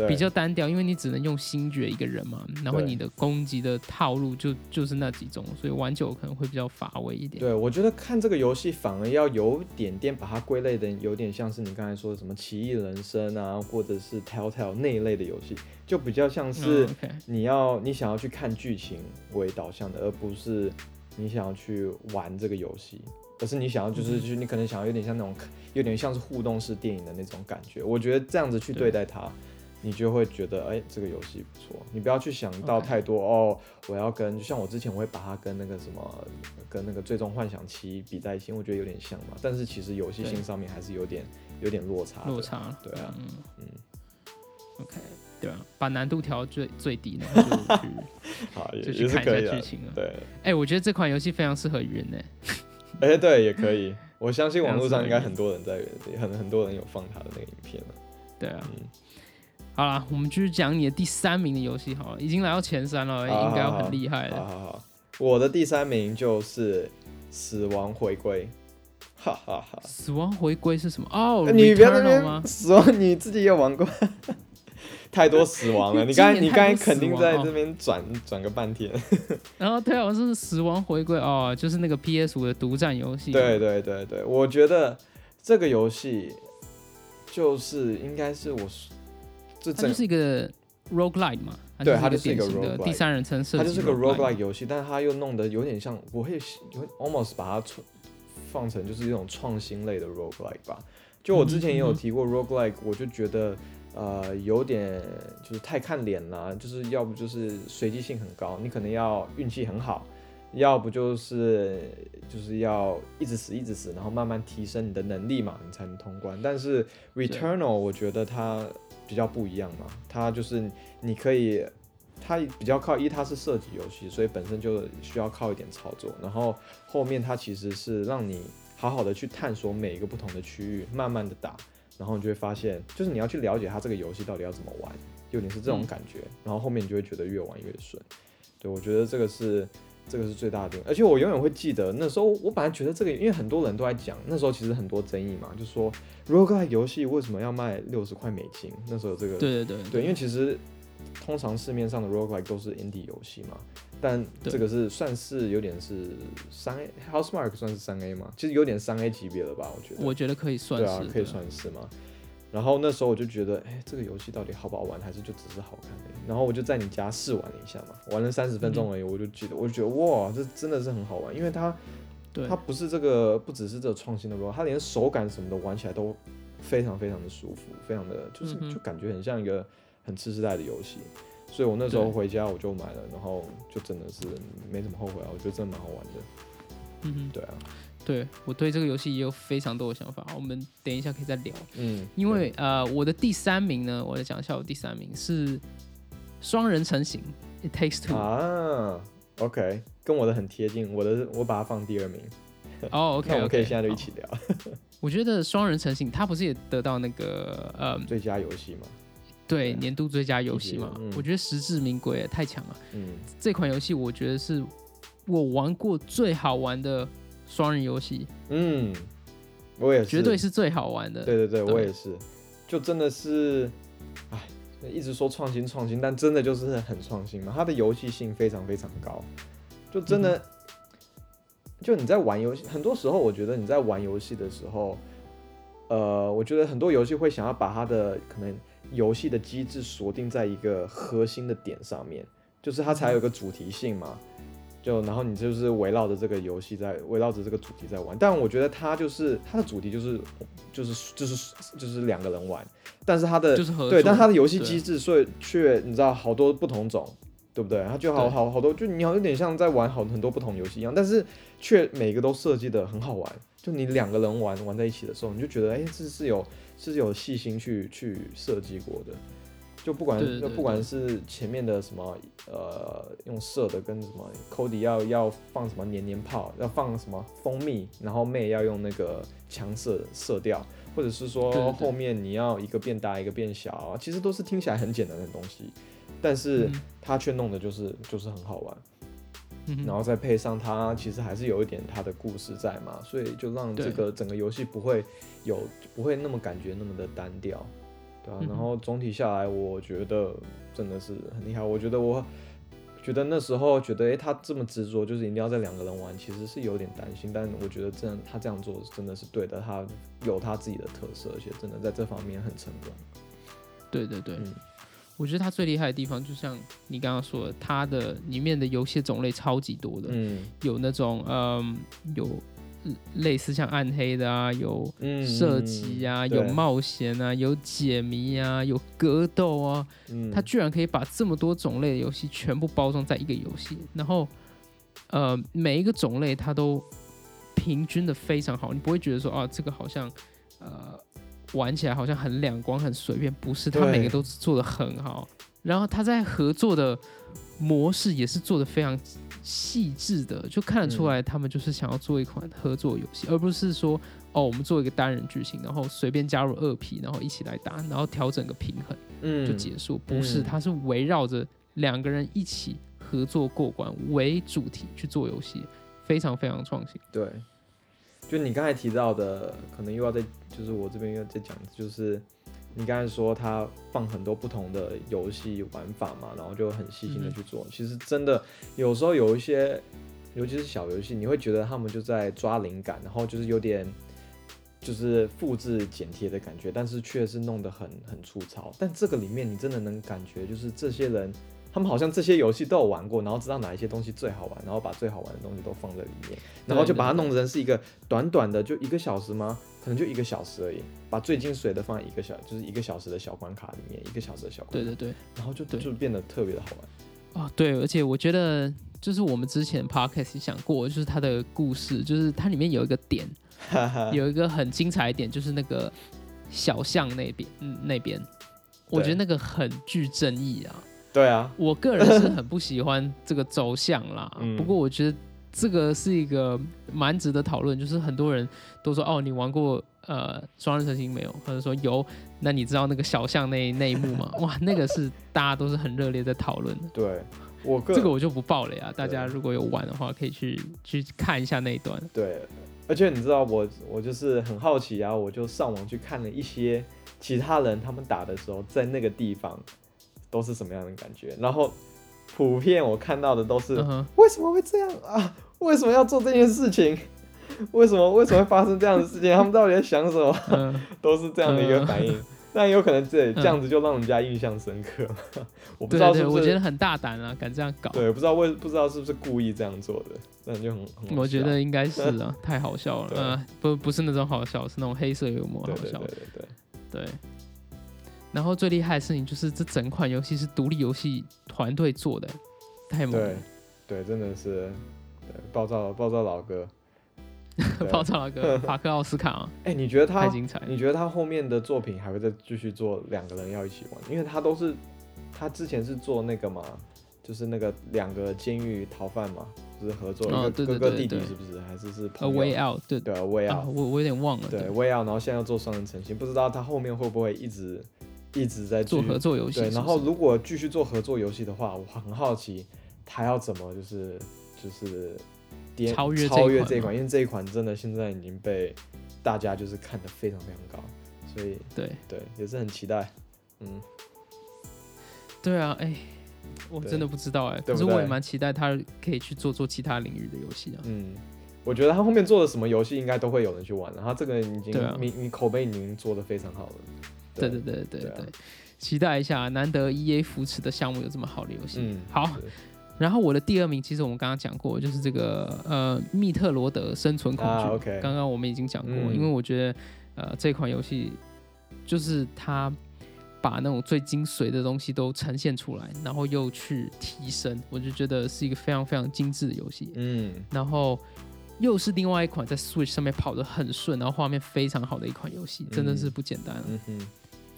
比较单调，因为你只能用星爵一个人嘛，然后你的攻击的套路就就是那几种，所以玩久了可能会比较乏味一点。对，我觉得看这个游戏反而要有点点把它归类的，有点像是你刚才说的什么奇异人生啊，或者是 Telltale 那一类的游戏，就比较像是你要你想要去看剧情为导向的，而不是你想要去玩这个游戏，而是你想要就是就是你可能想要有点像那种有点像是互动式电影的那种感觉。我觉得这样子去对待它。你就会觉得，哎、这个游戏不错。你不要去想到太多哦，我要跟，就像我之前我会把它跟那个什么，跟那个最终幻想七比在一起，我觉得有点像嘛。但是其实游戏性上面还是有点有点落差。落差。对啊，嗯嗯，OK，对啊，把难度调最最低，然 后就去好，也就是看一下剧。情了。对，哎、我觉得这款游戏非常适合云呢。哎、对，也可以。我相信网络上应该很多人在，很很多人有放他的那个影片了。对啊，嗯，好啦，我们继续讲你的第三名的游戏好了，已经来到前三了，好应该要很厉害了。好好好，我的第三名就是《死亡回归》，哈哈哈。死亡回归是什么？哦、你不要在 Returnal 那吗边？死亡，你自己也有玩过，太多死亡了。你刚才你刚才肯定在这边转转个半天。然后对啊，我是死亡回归哦，就是那个 PS 五的独占游戏。对对对对，我觉得这个游戏就是应该是我这它就是一个 roguelike 嘛，对它它就是一个 roguelike 第三人称射击，它就是个 roguelike 游戏，但是它又弄得有点像，我会有 almost 把它创放成就是一种创新类的 roguelike 吧。就我之前也有提过 roguelike，我就觉得呃有点就是太看脸了，就是要不就是随机性很高，你可能要运气很好，要不就是就是要一直死一直死，然后慢慢提升你的能力嘛，你才能通关。但是 Returnal 我觉得它比较不一样嘛，它就是你可以。它比较靠一，它是射击游戏，所以本身就需要靠一点操作。然后后面它其实是让你好好的去探索每一个不同的区域，慢慢的打，然后你就会发现，就是你要去了解它这个游戏到底要怎么玩，有点是这种感觉。然后后面你就会觉得越玩越顺。对，我觉得这个是这个是最大的点。而且我永远会记得那时候，我本来觉得这个，因为很多人都在讲，那时候其实很多争议嘛，就说 roguelike 游戏为什么要卖六十块美金？那时候这个对对对对，因为其实通常市面上的 roguelike 都是 indie 游戏嘛，但这个是算是有点是三 A Housemark 算是三 A 嘛，其实有点三 A 级别了吧？我觉得，我觉得可以算是，对啊，可以算是嘛。然后那时候我就觉得，哎、这个游戏到底好不好玩，还是就只是好看。然后我就在你家试玩了一下嘛，玩了三十分钟而已，我就记得，我就觉得哇，这真的是很好玩，因为它它不是这个，不只是这个创新的 role，它连手感什么的玩起来都非常非常的舒服，非常的就是嗯就感觉很像一个很次世代的游戏。所以我那时候回家我就买了，然后就真的是没怎么后悔啊，我觉得真的蛮好玩的。嗯哼，对啊，对我对这个游戏也有非常多的想法，我们等一下可以再聊。嗯，因为呃，我的第三名呢，我来讲一下我第三名是双人成型，It Takes Two。啊，OK，跟我的很贴近，我的我把它放第二名，哦，OK，那我们可以 OK，现在就一起聊我觉得双人成型，它不是也得到那个呃，最佳游戏嘛。对对。年度最佳游戏嘛？嗯。我觉得实至名归，太强了。嗯。这款游戏我觉得是我玩过最好玩的双人游戏，嗯，我也是，绝对是最好玩的。对对对，对。我也是，就真的是，哎，一直说创新创新，但真的就是很创新嘛。它的游戏性非常非常高，就真的，就你在玩游戏，很多时候我觉得你在玩游戏的时候，呃，我觉得很多游戏会想要把它的可能游戏的机制锁定在一个核心的点上面，就是它才有个主题性嘛。就然后你就是围绕着这个游戏在围绕着这个主题在玩，但我觉得它就是它的主题就是就是就是就是两个人玩，但是它的就是合对，但它的游戏机制所以却你知道好多不同种，对不对？它就好好好多，就你好有点像在玩好很多不同游戏一样，但是却每个都设计的很好玩。就你两个人玩玩在一起的时候，你就觉得哎，这是有是有细心去去设计过的。就不管不管是前面的什么呃用射的跟什么 Cody 要要放什么黏黏泡，要放什么蜂蜜，然后妹要用那个强射射掉，或者是说后面你要一个变大一个变小，其实都是听起来很简单的东西，但是他却弄的就是就是很好玩。嗯然后再配上它其实还是有一点它的故事在嘛，所以就让这个整个游戏不会有不会那么感觉那么的单调，对啊。然后总体下来，我觉得真的是很厉害。我觉得我觉得那时候觉得，诶，他这么执着，就是一定要在两个人玩，其实是有点担心。但我觉得这样他这样做真的是对的，他有他自己的特色，而且真的在这方面很成功。对对对，嗯我觉得它最厉害的地方，就像你刚刚说的，它的里面的游戏种类超级多的，嗯。有那种嗯有类似像暗黑的啊，有嗯，射击啊，有冒险啊，有解谜啊，有格斗啊，嗯。它居然可以把这么多种类的游戏全部包装在一个游戏，然后呃每一个种类它都平均的非常好，你不会觉得说啊这个好像呃玩起来好像很两光很随便，不是，他每个都做的很好，然后他在合作的模式也是做的非常细致的，就看得出来他们就是想要做一款合作游戏，而不是说哦我们做一个单人剧情，然后随便加入二 P，然后一起来打，然后调整个平衡。嗯就结束，不是，嗯它是围绕着两个人一起合作过关为主题去做游戏，非常非常创新。对，就你刚才提到的，可能又要再，就是我这边又要再讲，就是你刚才说他放很多不同的游戏玩法嘛，然后就很细心的嗯去做。其实真的有时候有一些，尤其是小游戏，你会觉得他们就在抓灵感，然后就是有点。就是复制剪贴的感觉，但是却是弄得很很粗糙。但这个里面你真的能感觉，就是这些人，他们好像这些游戏都有玩过，然后知道哪一些东西最好玩，然后把最好玩的东西都放在里面，然后就把它弄成是一个短短的，就一个小时吗？可能就一个小时而已，把最精髓的放在一个小，就是一个小时的小关卡里面，一个小时的小关卡，对对对，然后就对就变得特别的好玩。哦对，而且我觉得就是我们之前 podcast 讲过，就是它的故事，就是它里面有一个点，有一个很精彩的点，就是那个小巷那边，嗯，那边，我觉得那个很具正义啊。对啊，我个人是很不喜欢这个走向啦，嗯不过我觉得这个是一个蛮值得讨论，就是很多人都说哦，你玩过呃双人成行没有？或者说有，那你知道那个小巷那那一幕吗？哇，那个是大家都是很热烈在讨论的。对我个这个我就不爆了呀，大家如果有玩的话，可以去去看一下那一段。对，而且你知道我我就是很好奇啊，我就上网去看了一些其他人他们打的时候在那个地方都是什么样的感觉，然后普遍我看到的都是、嗯，为什么会这样啊？为什么要做这件事情？为什么为什么会发生这样的事情？他们到底在想什么？嗯，都是这样的一个反应。但有可能这嗯这样子就让人家印象深刻，我不知道对对，是不是我觉得很大胆啊，敢这样搞。对，不知道为不知道是不是故意这样做的，那就很很我觉得应该是啊，太好笑了。嗯呃，不不是那种好笑，是那种黑色幽默对对好笑对。对对。对。然后最厉害的事情就是这整款游戏是独立游戏团队做的，太猛了对。对，真的是，对，暴躁暴躁老哥。对爆炸那个法克奥斯卡啊，哎、你觉得他太，精彩了。你觉得他后面的作品还会再继续做两个人要一起玩？因为他都是，他之前是做那个嘛，就是那个两个监狱逃犯嘛，就是合作，哦一个哥哥对对对对弟弟是不是？还是是友 Way Out，对对，Way 啊，Out，我我有点忘了，对 Way Out，然后现在要做双人成行，不知道他后面会不会一直一直在做合作游戏。对，然后如果继续做合作游戏的话，我很好奇他要怎么就是就是颠超越这一超越这一款，因为这一款真的现在已经被大家就是看得非常非常高，所以对对也是很期待。嗯，对啊，哎、我真的不知道哎、可是我也蛮期待他可以去做做其他领域的游戏啊。嗯，我觉得他后面做的什么游戏应该都会有人去玩的，他这个已经啊你你口碑已经做的非常好了。对。对对对对期待一下，难得 E A 扶持的项目有这么好的游戏。嗯，好，然后我的第二名，其实我们刚刚讲过，就是这个呃密特罗德生存恐惧。啊，OK。刚刚我们已经讲过，嗯。因为我觉得呃这款游戏就是它把那种最精髓的东西都呈现出来，然后又去提升，我就觉得是一个非常非常精致的游戏。嗯，然后又是另外一款在 Switch 上面跑得很顺，然后画面非常好的一款游戏，真的是不简单啊。嗯哼，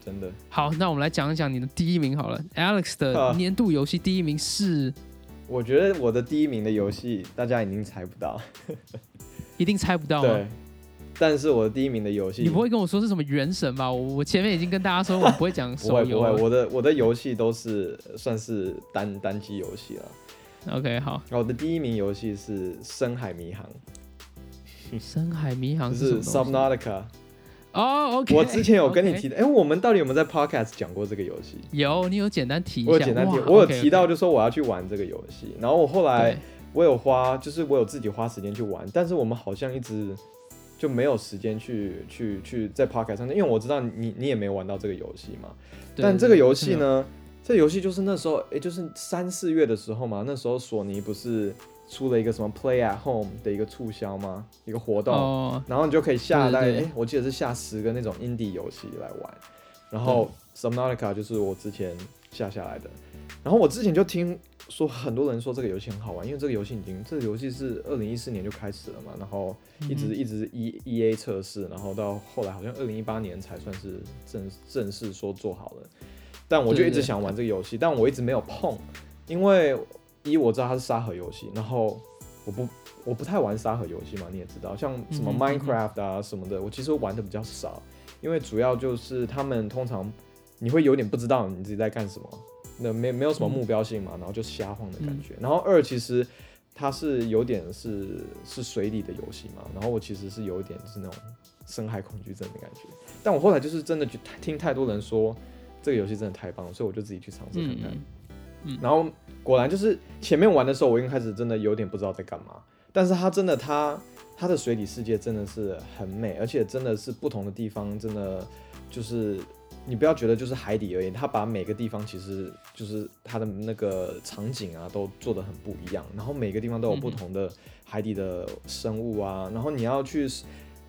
真的。好，那我们来讲一讲你的第一名好了，Alex 的年度游戏第一名是，我觉得我的第一名的游戏大家已经猜不到，一定猜不到对？。但是我的第一名的游戏，你不会跟我说是什么原神吧？我我前面已经跟大家说，我不会讲 不会不会。我的我的游戏都是算是单单机游戏了。OK，好，我的第一名游戏是《深海迷航深海迷》，航是？Subnautica。哦，OK，我之前有跟你提的，哎，我们到底有没有在 Podcast 讲过这个游戏？有，你有简单提一下，我有简单提，我有提到就说我要去玩这个游戏，然后我后来我有花，就是我有自己花时间去玩，但是我们好像一直就没有时间去去去在 Podcast 上，因为我知道你你也没有玩到这个游戏嘛。但这个游戏呢，这个游戏就是那时候，哎就是三四月的时候嘛，那时候索尼不是出了一个什么 Play at Home 的一个促销吗？一个活动，哦，然后你就可以下大概，对对对。哎、我记得是下十个那种 indie 游戏来玩，然后 Subnautica 就是我之前下下来的，然后我之前就听说很多人说这个游戏很好玩，因为这个游戏已经这个游戏是二零一四年就开始了嘛，然后一直、嗯一直 E E A 测试，然后到后来好像二零一八年才算是正正式说做好了，但我就一直想玩这个游戏，但我一直没有碰，因为一我知道它是沙盒游戏，然后我不我不太玩沙盒游戏嘛，你也知道，像什么 Minecraft 啊什么的，我其实玩的比较少，因为主要就是他们通常你会有点不知道你自己在干什么，那没没有什么目标性嘛，然后就瞎晃的感觉。然后二其实它是有点是是水里的游戏嘛，然后我其实是有一点是那种深海恐惧症的感觉，但我后来就是真的就听太多人说这个游戏真的太棒了，所以我就自己去尝试看看。嗯然后果然就是前面玩的时候，我一开始真的有点不知道在干嘛，但是它真的它它的水底世界真的是很美，而且真的是不同的地方，真的就是你不要觉得就是海底而已，它把每个地方其实就是它的那个场景啊都做的很不一样，然后每个地方都有不同的海底的生物啊，然后你要去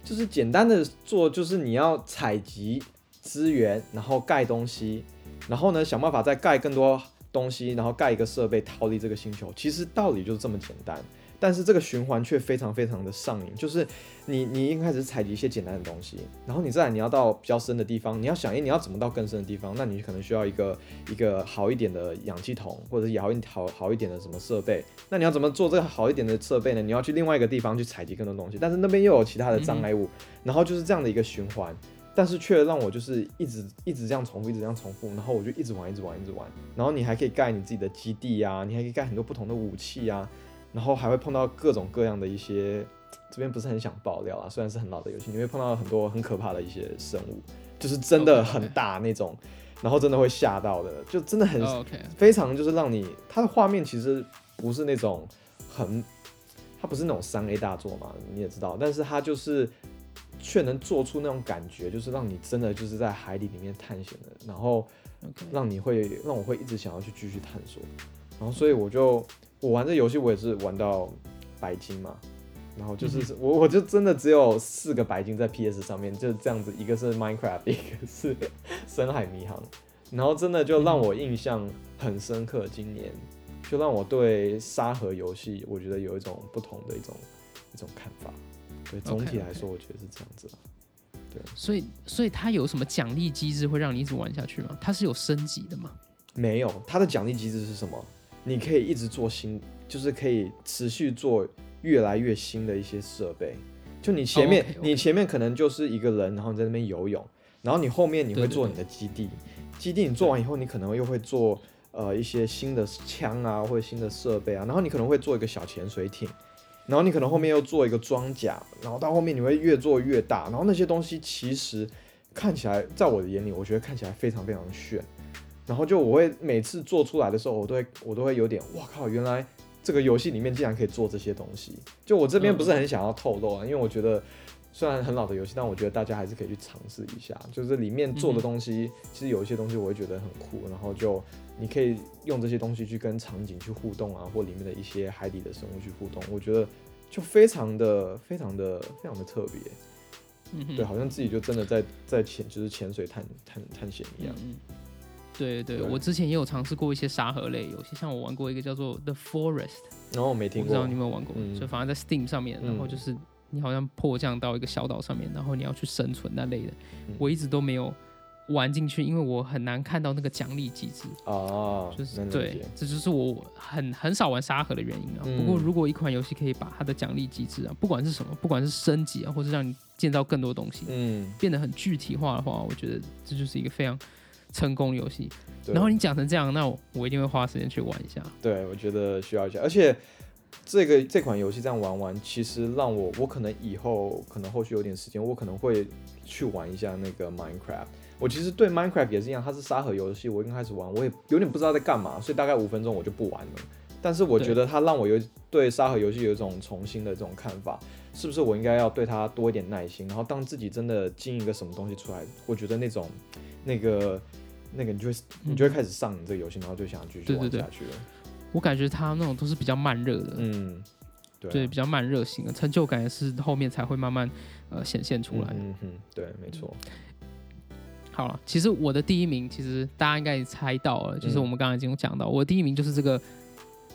就是简单的做，就是你要采集资源，然后盖东西，然后呢想办法再盖更多东西，然后盖一个设备逃离这个星球。其实道理就是这么简单，但是这个循环却非常非常的上瘾。就是你你一开始采集一些简单的东西，然后你再来你要到比较深的地方，你要想，诶，你要怎么到更深的地方？那你可能需要一个一个好一点的氧气筒，或者是好一好好一点的什么设备。那你要怎么做这个好一点的设备呢？你要去另外一个地方去采集更多东西，但是那边又有其他的障碍物，然后就是这样的一个循环。但是却让我就是一直一直这样重复，一直这样重复，然后我就一直玩，一直玩，一直玩。然后你还可以盖你自己的基地啊，你还可以盖很多不同的武器啊，然后还会碰到各种各样的一些，这边不是很想爆料啊，虽然是很老的游戏，你会碰到很多很可怕的一些生物，就是真的很大那种然后真的会吓到的，就真的很、非常就是让你，它的画面其实不是那种很，它不是那种三 A 大作嘛，你也知道，但是它就是却能做出那种感觉，就是让你真的就是在海底里面探险的，然后让你会让我会一直想要去继续探索，然后所以我就我玩这游戏我也是玩到白金嘛，然后就是、我我就真的只有四个白金在 PS 上面，就是这样子，一个是 Minecraft，一个是 深海迷航，然后真的就让我印象很深刻，今年就让我对沙盒游戏我觉得有一种不同的一种一种看法，对，总体来说我觉得是这样子对。所以所以它有什么奖励机制会让你一直玩下去吗？它是有升级的吗？没有，它的奖励机制是什么？你可以一直做新，就是可以持续做越来越新的一些设备。就你前面你前面可能就是一个人，然后你在那边游泳，然后你后面你会做你的基地，基地你做完以后，你可能又会做呃一些新的枪啊，或者新的设备啊，然后你可能会做一个小潜水艇，然后你可能后面又做一个装甲，然后到后面你会越做越大，然后那些东西其实看起来，在我的眼里，我觉得看起来非常非常炫。然后就我会每次做出来的时候，我都会我都会有点，哇靠，原来这个游戏里面竟然可以做这些东西。就我这边不是很想要透露啊，因为我觉得虽然很老的游戏，但我觉得大家还是可以去尝试一下。就是里面做的东西，其实有一些东西我会觉得很酷。然后就你可以用这些东西去跟场景去互动啊，或里面的一些海底的生物去互动，我觉得就非常的非常的非常的特别。嗯对，好像自己就真的在在潜就是潜水探探探险一样。嗯，对对，对我之前也有尝试过一些沙盒类游戏，像我玩过一个叫做 The Forest，然后我没听过不知道你有没有玩过，嗯就反正在 Steam 上面，然后嗯就是你好像迫降到一个小岛上面，然后你要去生存那类的，嗯。我一直都没有玩进去，因为我很难看到那个奖励机制，哦，就是对，这就是我很很少玩沙盒的原因啊。嗯。不过如果一款游戏可以把它的奖励机制啊，不管是什么，不管是升级啊，或是让你建造更多东西，嗯，变得很具体化的话，我觉得这就是一个非常成功的游戏。然后你讲成这样，那我我一定会花时间去玩一下。对，我觉得需要一下，而且这个这款游戏这样玩完，其实让我我可能以后可能后续有点时间，我可能会去玩一下那个 Minecraft。我其实对 Minecraft 也是一样，它是沙盒游戏，我刚开始玩，我也有点不知道在干嘛，所以大概五分钟我就不玩了。但是我觉得它让我有对沙盒游戏有一种重新的这种看法，是不是我应该要对它多一点耐心，然后当自己真的进一个什么东西出来，我觉得那种那个那个你就会你就会开始上瘾这个游戏，然后就想继续玩下去了。我感觉他那种都是比较慢热的，嗯，对比较慢热型的，成就感也是后面才会慢慢呃显现出来。嗯嗯哼，对，没错。好了，其实我的第一名，其实大家应该也猜到了，就是嗯我们刚才已经有讲到，我第一名就是这个《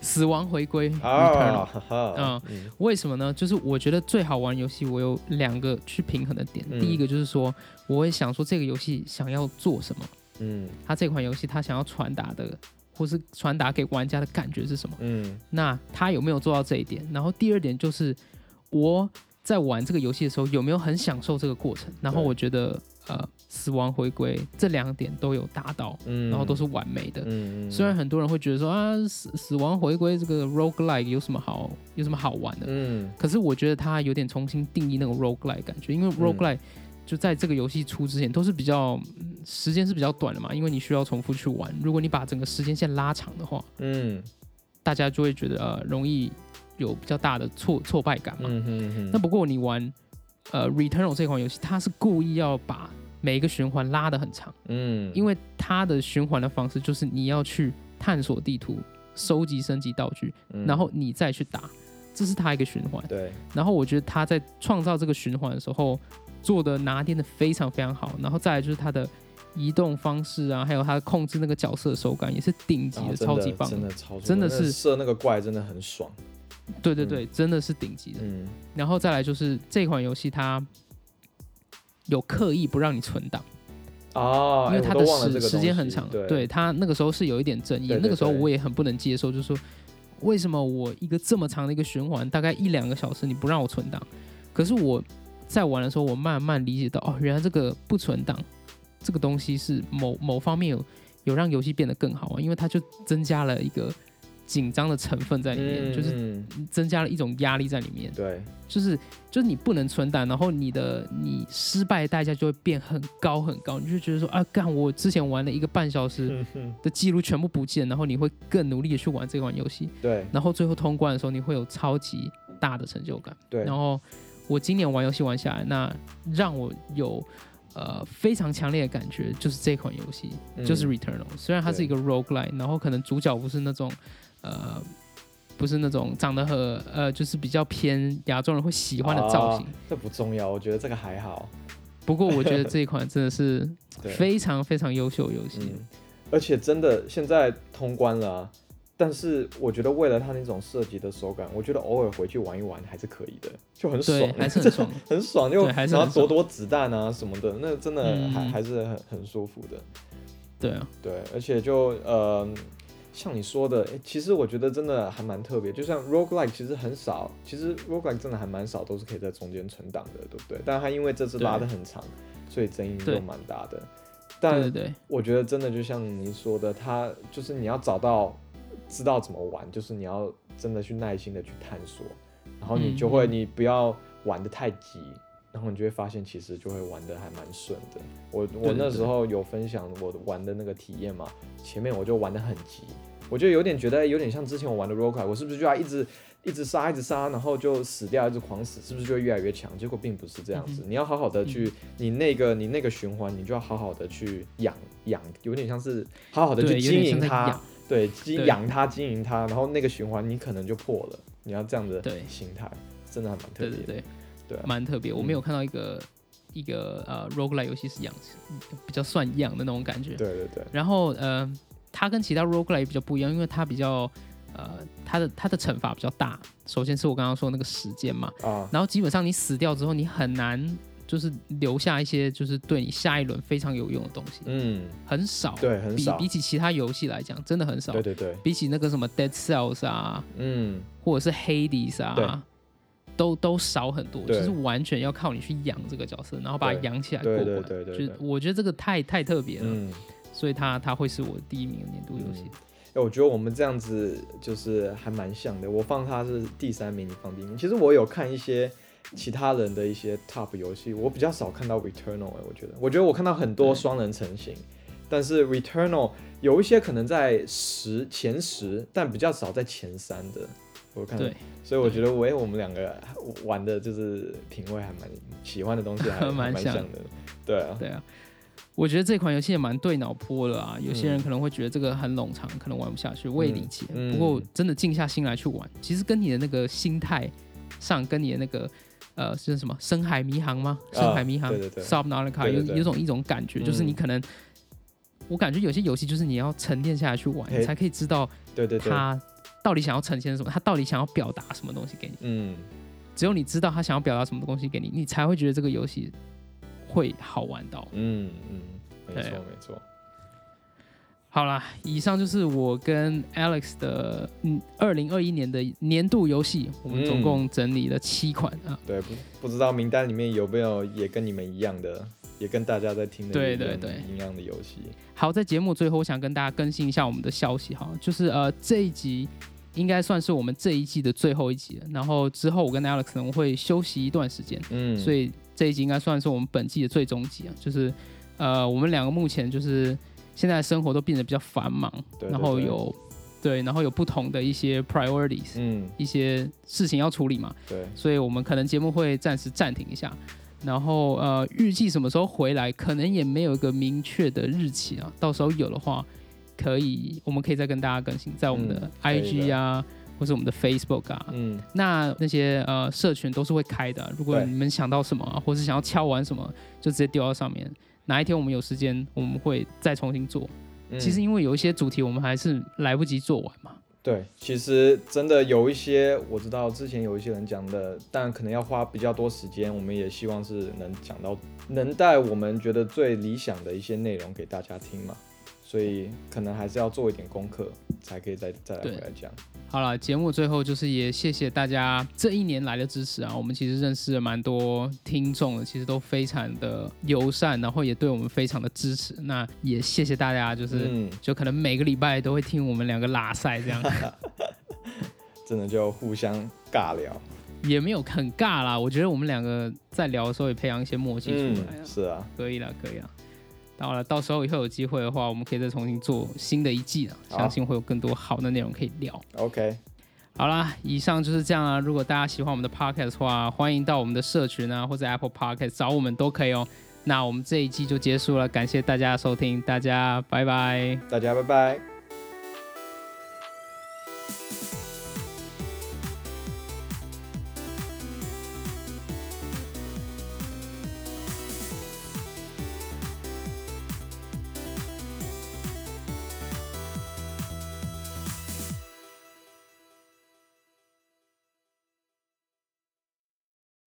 死亡回归》啊嗯嗯为什么呢？就是我觉得最好玩游戏，我有两个去平衡的点。嗯第一个就是说，我会想说这个游戏想要做什么，嗯它这款游戏它想要传达的，或是传达给玩家的感觉是什么？嗯那他有没有做到这一点？然后第二点就是我在玩这个游戏的时候有没有很享受这个过程？然后我觉得呃，死亡回归这两点都有达到，嗯，然后都是完美的。嗯，嗯虽然很多人会觉得说啊，死死亡回归这个 roguelike 有什么好有什么好玩的？嗯可是我觉得它有点重新定义那个 roguelike 感觉，因为 roguelike 就在这个游戏出之前都是比较、嗯时间是比较短的嘛，因为你需要重复去玩。如果你把整个时间线拉长的话，嗯大家就会觉得呃容易有比较大的挫挫败感嘛。嗯哼哼，那不过你玩呃 Returnal 这款游戏，它是故意要把每一个循环拉得很长，嗯，因为它的循环的方式就是你要去探索地图、收集升级道具，嗯然后你再去打，这是它一个循环。对，然后我觉得他在创造这个循环的时候做的拿捏的非常非常好，然后再来就是它的移动方式啊，还有它控制那个角色的手感也是顶级的，超级棒。真的超真的是射那个怪真的很爽。对对对，真的是顶级的。嗯。然后再来就是这款游戏它有刻意不让你存档，啊，因为它的时时间很长，对。对它那个时候是有一点争议，那个时候我也很不能接受，就是说为什么我一个这么长的一个循环，大概一两个小时你不让我存档，可是我在玩的时候，我慢慢理解到哦，原来这个不存档这个东西是某某方面有有让游戏变得更好玩，因为它就增加了一个紧张的成分在里面，嗯。就是嗯增加了一种压力在里面。对，就是就是你不能存档，然后你的你失败的代价就会变很高很高，你就觉得说啊，干我之前玩了一个半小时的记录全部不见，然后你会更努力的去玩这款游戏，对。然后最后通关的时候你会有超级大的成就感。对，然后我今年玩游戏玩下来，那让我有呃非常强烈的感觉，就是这款游戏、就是 Returnal，虽然它是一个 roguelike，然后可能主角不是那种呃。不是那种长得很呃，就是比较偏亚洲人会喜欢的造型，啊这不重要，我觉得这个还好。不过我觉得这一款真的是，非常非常优秀游戏。嗯，而且真的现在通关了啊、但是我觉得为了它那种设计的手感，我觉得偶尔回去玩一玩还是可以的，就很爽对，，还是很 爽。很爽，就对还是然后躲躲子弹啊什么的，那真的还、嗯还是很很舒服的。对啊，对，而且就呃，像你说的，诶其实我觉得真的还蛮特别。就像 roguelike 其实很少，其实 roguelike 真的还蛮少，都是可以在中间存档的，对不对？但它因为这次拉的很长，所以争议就蛮大的。但我觉得真的就像你说的，它就是你要找到知道怎么玩，就是你要真的去耐心的去探索，然后你就会你不要玩的太急，然后你就会发现其实就会玩的还蛮顺的。我我那时候有分享我玩的那个体验嘛，前面我就玩的很急，我就有点觉得有点像之前我玩的 Rogue，我是不是就要一直一直杀一直杀，然后就死掉，一直狂死，是不是就会越来越强？结果并不是这样嗯。子，你要好好的去，你那个你那个循环，你就要好好的去养养，有点像是好好的，去经营它。养，，对，经对养它经营它，然后那个循环你可能就破了，你要这样的对心态，真的还蛮特别的，对对对，对啊蛮特别。我没有看到一个一个呃 roguelike 游戏是养，比较算养的那种感觉。对对对，然后呃，它跟其他 roguelike 比较不一样，因为它比较呃，它的它的惩罚比较大。首先是我刚刚说那个时间嘛，啊，然后基本上你死掉之后，你很难就是留下一些就是对你下一轮非常有用的东西，嗯，很少。对，很少，比比起其他游戏来讲，真的很少。对对对，比起那个什么 Dead Cells 啊，嗯，或者是 Hades 啊，都都少很多，就是完全要靠你去养这个角色，然后把它养起来过对对关。对对对就是我觉得这个太太特别了，嗯。所以它它会是我第一名的年度游戏。哎，我觉得我们这样子就是还蛮像的。我放他是第三名，你放第一名。其实我有看一些其他人的一些 top 游戏，我比较少看到 Returnal 哎、我觉得，我觉得我看到很多双人成型，但是 Returnal 有一些可能在十前十，但比较少在前三的。我看，对，所以我觉得我我们两个玩的就是品味还蛮喜欢的东西还 还蛮像的，对啊，对啊，我觉得这款游戏也蛮对脑波的啊。有些人嗯。可能会觉得这个很冗长，可能玩不下去，我也理解。嗯。不过真的静下心来去玩，其实跟你的那个心态上，跟你的那个呃是什么深海迷航吗？啊深海迷航对对对 Subnautica 有有种一种感觉，就是你嗯可能。我感觉有些游戏就是你要沉淀下来去玩，你才可以知道对对对，他到底想要呈现什么，他到底想要表达什么东西给你。嗯，只有你知道他想要表达什么东西给你，你才会觉得这个游戏会好玩到。嗯嗯，没错没错。好啦，以上就是我跟 Alex 的嗯，二零二一年的年度游戏，我们总共整理了七款啊。对，不不知道名单里面有没有也跟你们一样的，也跟大家在听的对对对一样的游戏。好，在节目最后，我想跟大家更新一下我们的消息哈，就是呃这一集应该算是我们这一季的最后一集了，然后之后我跟 Alex 可能会休息一段时间，嗯，所以这一集应该算是我们本季的最终集啊，就是呃我们两个目前就是现在生活都变得比较繁忙，对对然后有对，然后有不同的一些 priorities，嗯，一些事情要处理嘛，对，所以我们可能节目会暂时暂停一下。然后呃，预计什么时候回来，可能也没有一个明确的日期啊。到时候有的话，可以我们可以再跟大家更新，在我们的 IG 啊，或是我们的 Facebook 啊。嗯，那那些呃社群都是会开的，如果你们想到什么、啊，或是想要敲完什么，就直接丢到上面。哪一天我们有时间，我们会再重新做。嗯其实因为有一些主题我们还是来不及做完嘛。对，其实真的有一些我知道之前有一些人讲的，但可能要花比较多时间，我们也希望是能讲到能带我们觉得最理想的一些内容给大家听嘛，所以可能还是要做一点功课，才可以再再来回来讲。好了，节目最后就是也谢谢大家这一年来的支持啊！我们其实认识了蛮多听众的，其实都非常的友善，然后也对我们非常的支持。那也谢谢大家，就是、嗯，就可能每个礼拜都会听我们两个拉赛这样，真的就互相尬聊。也没有很尬啦。我觉得我们两个在聊的时候也培养一些默契出来是啊，可以了，可以了。到了，到时候以后有机会的话，我们可以再重新做新的一季了，相信会有更多好的内容可以聊。OK，好啦，以上就是这样啊。如果大家喜欢我们的 podcast 的话，欢迎到我们的社群啊，或者 Apple Podcast 找我们都可以哦。那我们这一季就结束了，感谢大家的收听，大家拜拜。大家拜拜。